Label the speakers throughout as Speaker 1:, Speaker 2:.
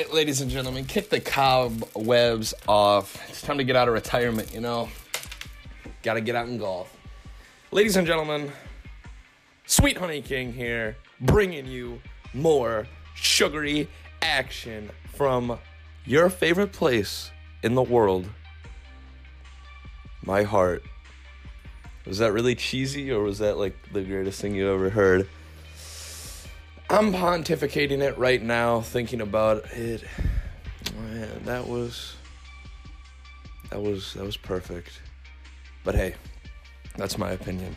Speaker 1: right, ladies and gentlemen, kick the cobwebs off. It's time to get out of retirement, you know? Gotta get out and golf. Ladies and gentlemen, Sweet Honey King here, bringing you more sugary action from your favorite place in the world, my heart. Was that really cheesy, or was that like the greatest thing you ever heard? I'm pontificating it right now, thinking about it. Man, that was that was that was perfect. But hey, that's my opinion.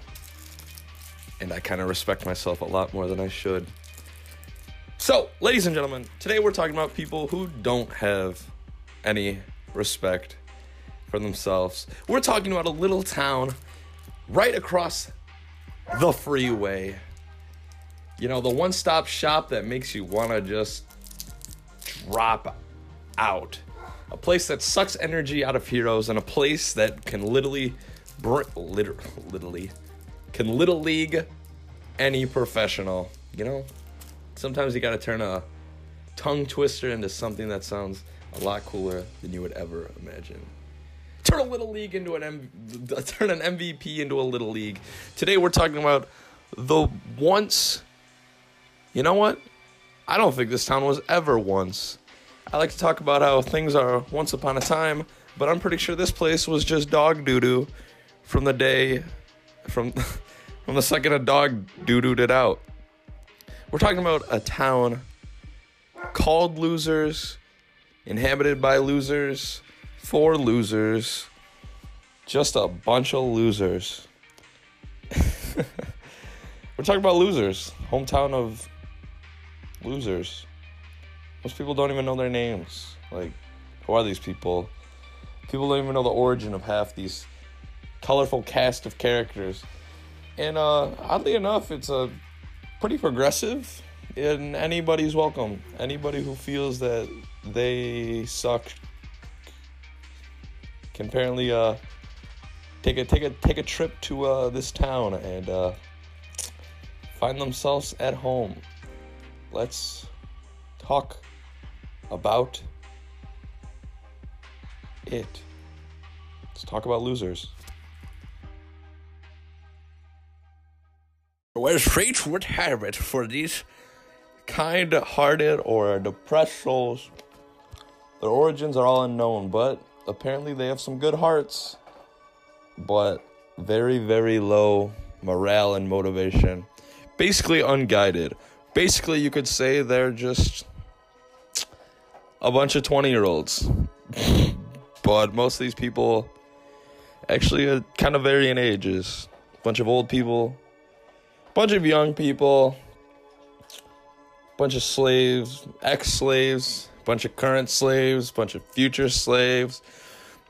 Speaker 1: And I kind of respect myself a lot more than I should. So, ladies and gentlemen, today we're talking about people who don't have any respect for themselves. We're talking about a little town right across the freeway. You know, the one stop shop that makes you want to just drop out. A place that sucks energy out of heroes and a place that can literally, br- liter- literally, can little league any professional. You know, sometimes you got to turn a tongue twister into something that sounds a lot cooler than you would ever imagine. Turn a little league into an M- turn an MVP into a little league. Today we're talking about the once. You know what? I don't think this town was ever once. I like to talk about how things are once upon a time, but I'm pretty sure this place was just dog doo doo from the day from from the second a dog doo dooed it out. We're talking about a town called Losers, inhabited by losers, for losers, just a bunch of losers. We're talking about losers, hometown of losers. Most people don't even know their names. Like, who are these people? People don't even know the origin of half these colorful cast of characters. And uh, oddly enough, it's a pretty progressive. And anybody's welcome. Anybody who feels that they suck can apparently uh, take a take a take a trip to uh, this town and uh, find themselves at home. Let's talk about it. Let's talk about losers. Where's fate would have it for these kind hearted or depressed souls? Their origins are all unknown, but apparently they have some good hearts, but very, very low morale and motivation. Basically, unguided. Basically, you could say they're just a bunch of 20 year olds. but most of these people actually are kind of varying ages. A Bunch of old people, a bunch of young people, a bunch of slaves, ex slaves, a bunch of current slaves, a bunch of future slaves,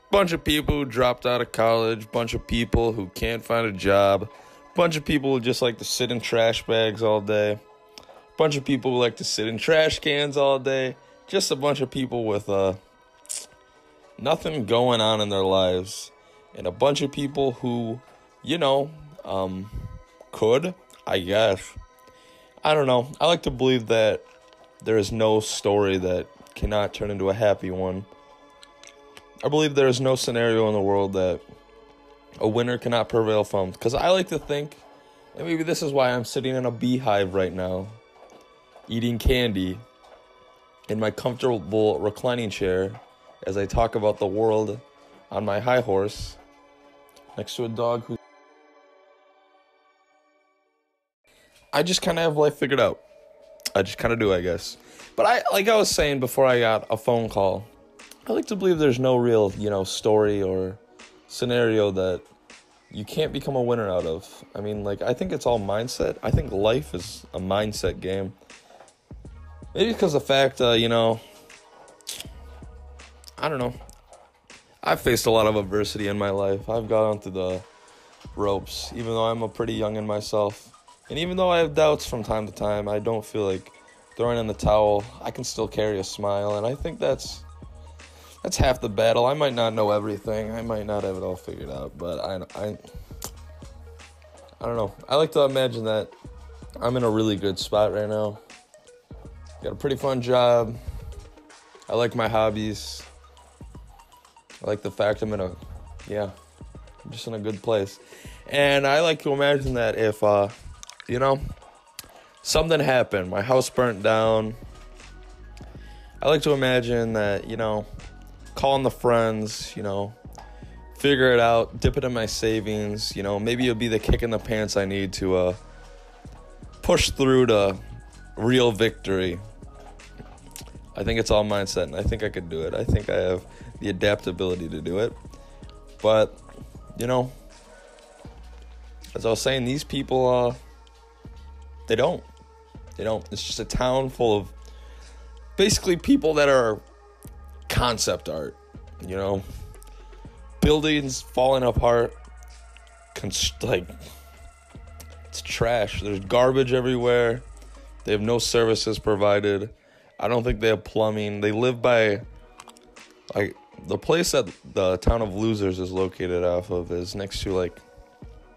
Speaker 1: a bunch of people who dropped out of college, a bunch of people who can't find a job, a bunch of people who just like to sit in trash bags all day, bunch of people who like to sit in trash cans all day, just a bunch of people with uh nothing going on in their lives and a bunch of people who, you know, um could, I guess. I don't know. I like to believe that there is no story that cannot turn into a happy one. I believe there is no scenario in the world that a winner cannot prevail from. Because I like to think, and maybe this is why I'm sitting in a beehive right now, eating candy in my comfortable reclining chair as I talk about the world on my high horse next to a dog who. I just kind of have life figured out. I just kind of do, I guess. But I, like I was saying before I got a phone call, I like to believe there's no real, you know, story or scenario that you can't become a winner out of. I mean, like, I think it's all mindset. I think life is a mindset game. Maybe because the fact, uh, you know, I don't know. I've faced a lot of adversity in my life. I've gone through the ropes, even though I'm a pretty young in myself. And even though I have doubts from time to time, I don't feel like throwing in the towel. I can still carry a smile, and I think that's that's half the battle. I might not know everything. I might not have it all figured out, but I I I don't know. I like to imagine that I'm in a really good spot right now. Got a pretty fun job. I like my hobbies. I like the fact I'm in a, yeah, I'm just in a good place. And I like to imagine that if, uh, you know, something happened, my house burnt down. I like to imagine that, you know, calling the friends, you know, figure it out, dip it in my savings, you know, maybe it'll be the kick in the pants I need to uh, push through to real victory. I think it's all mindset, and I think I could do it. I think I have the adaptability to do it. But, you know, as I was saying, these people, uh, they don't. They don't. It's just a town full of basically people that are concept art, you know, buildings falling apart, const- like it's trash. There's garbage everywhere. They have no services provided. I don't think they have plumbing. They live by like the place that the town of losers is located off of is next to like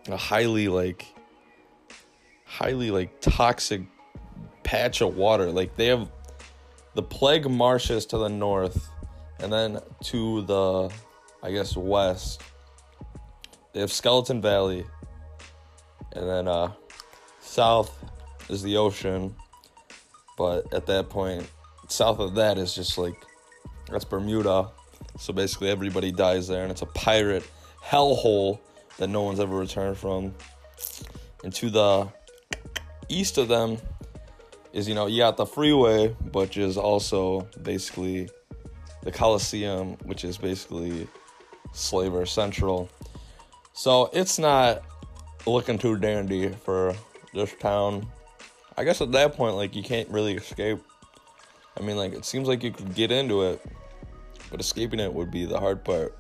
Speaker 1: a highly like highly like toxic patch of water. Like they have the plague marshes to the north and then to the I guess west. They have Skeleton Valley and then uh south is the ocean but at that point, south of that is just like that's Bermuda. So basically, everybody dies there, and it's a pirate hellhole that no one's ever returned from. And to the east of them is, you know, you got the freeway, which is also basically the Coliseum, which is basically Slaver Central. So it's not looking too dandy for this town. I guess at that point, like, you can't really escape. I mean, like, it seems like you could get into it, but escaping it would be the hard part.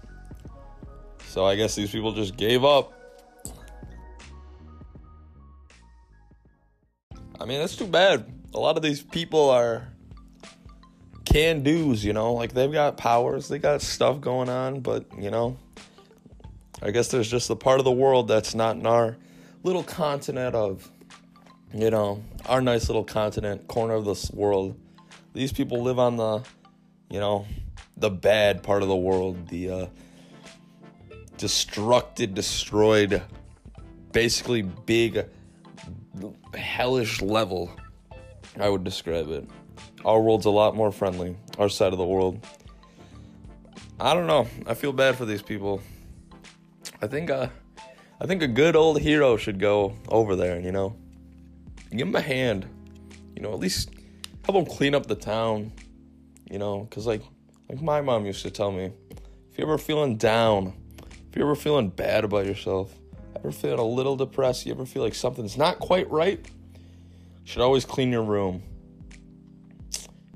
Speaker 1: So I guess these people just gave up. I mean, that's too bad. A lot of these people are can do's, you know, like they've got powers, they got stuff going on, but you know, I guess there's just a part of the world that's not in our little continent of you know, our nice little continent, corner of this world. These people live on the, you know, the bad part of the world, the uh, destructed, destroyed, basically big, hellish level. I would describe it. Our world's a lot more friendly. Our side of the world. I don't know. I feel bad for these people. I think uh, I think a good old hero should go over there and you know give them a hand. You know, at least help them clean up the town. You know, because like like my mom used to tell me, if you're ever feeling down, if you're ever feeling bad about yourself, ever feeling a little depressed, you ever feel like something's not quite right, you should always clean your room.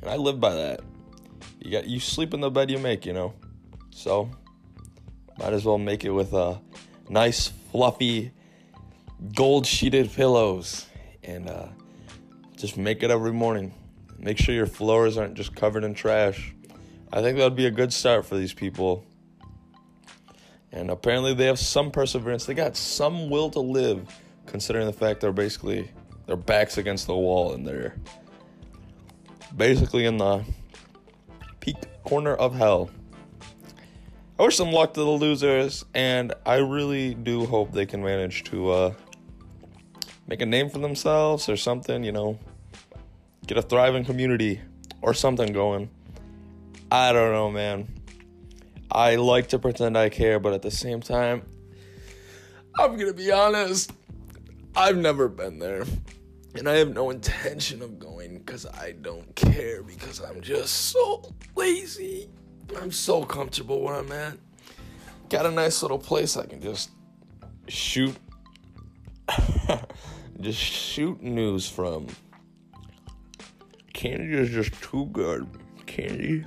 Speaker 1: And I live by that. You got you sleep in the bed you make, you know. So might as well make it with a nice fluffy gold sheeted pillows and uh, just make it every morning. Make sure your floors aren't just covered in trash. I think that would be a good start for these people. And apparently they have some perseverance. They got some will to live, considering the fact they're basically their backs against the wall and they're basically in the peak corner of hell. I wish them luck to the losers, and I really do hope they can manage to uh, make a name for themselves or something, you know, get a thriving community or something going. I don't know, man. I like to pretend I care, but at the same time, I'm gonna be honest, I've never been there. And I have no intention of going because I don't care because I'm just so lazy. I'm so comfortable where I'm at. Got a nice little place I can just shoot just shoot news from. Candy is just too good. Candy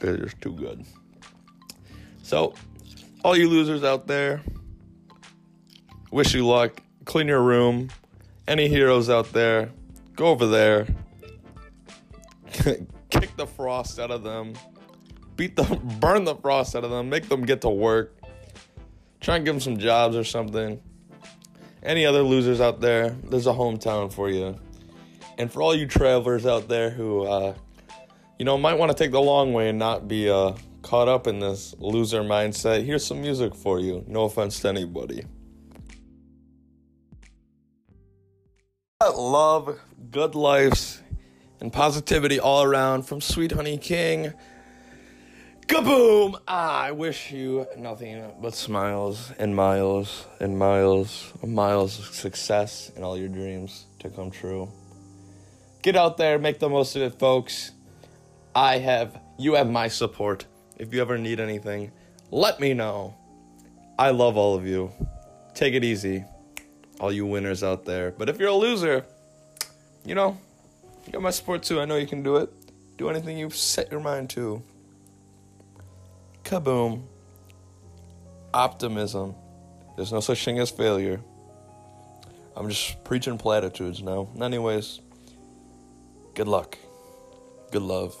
Speaker 1: is just too good. So, all you losers out there, wish you luck. Clean your room. Any heroes out there, go over there. Kick the frost out of them. Beat the burn the frost out of them. Make them get to work. Try and give them some jobs or something any other losers out there, there's a hometown for you. And for all you travelers out there who, uh, you know, might want to take the long way and not be uh, caught up in this loser mindset. Here's some music for you. No offense to anybody. Love, good lives, and positivity all around from Sweet Honey King. Kaboom! I wish you nothing but smiles and miles and miles and miles of success and all your dreams to come true. Get out there, make the most of it, folks. I have, you have my support. If you ever need anything, let me know. I love all of you. Take it easy all you winners out there. But if you're a loser, you know, you got my support too. I know you can do it. Do anything you've set your mind to. Kaboom. Optimism. There's no such thing as failure. I'm just preaching platitudes now. Anyways, good luck. Good love.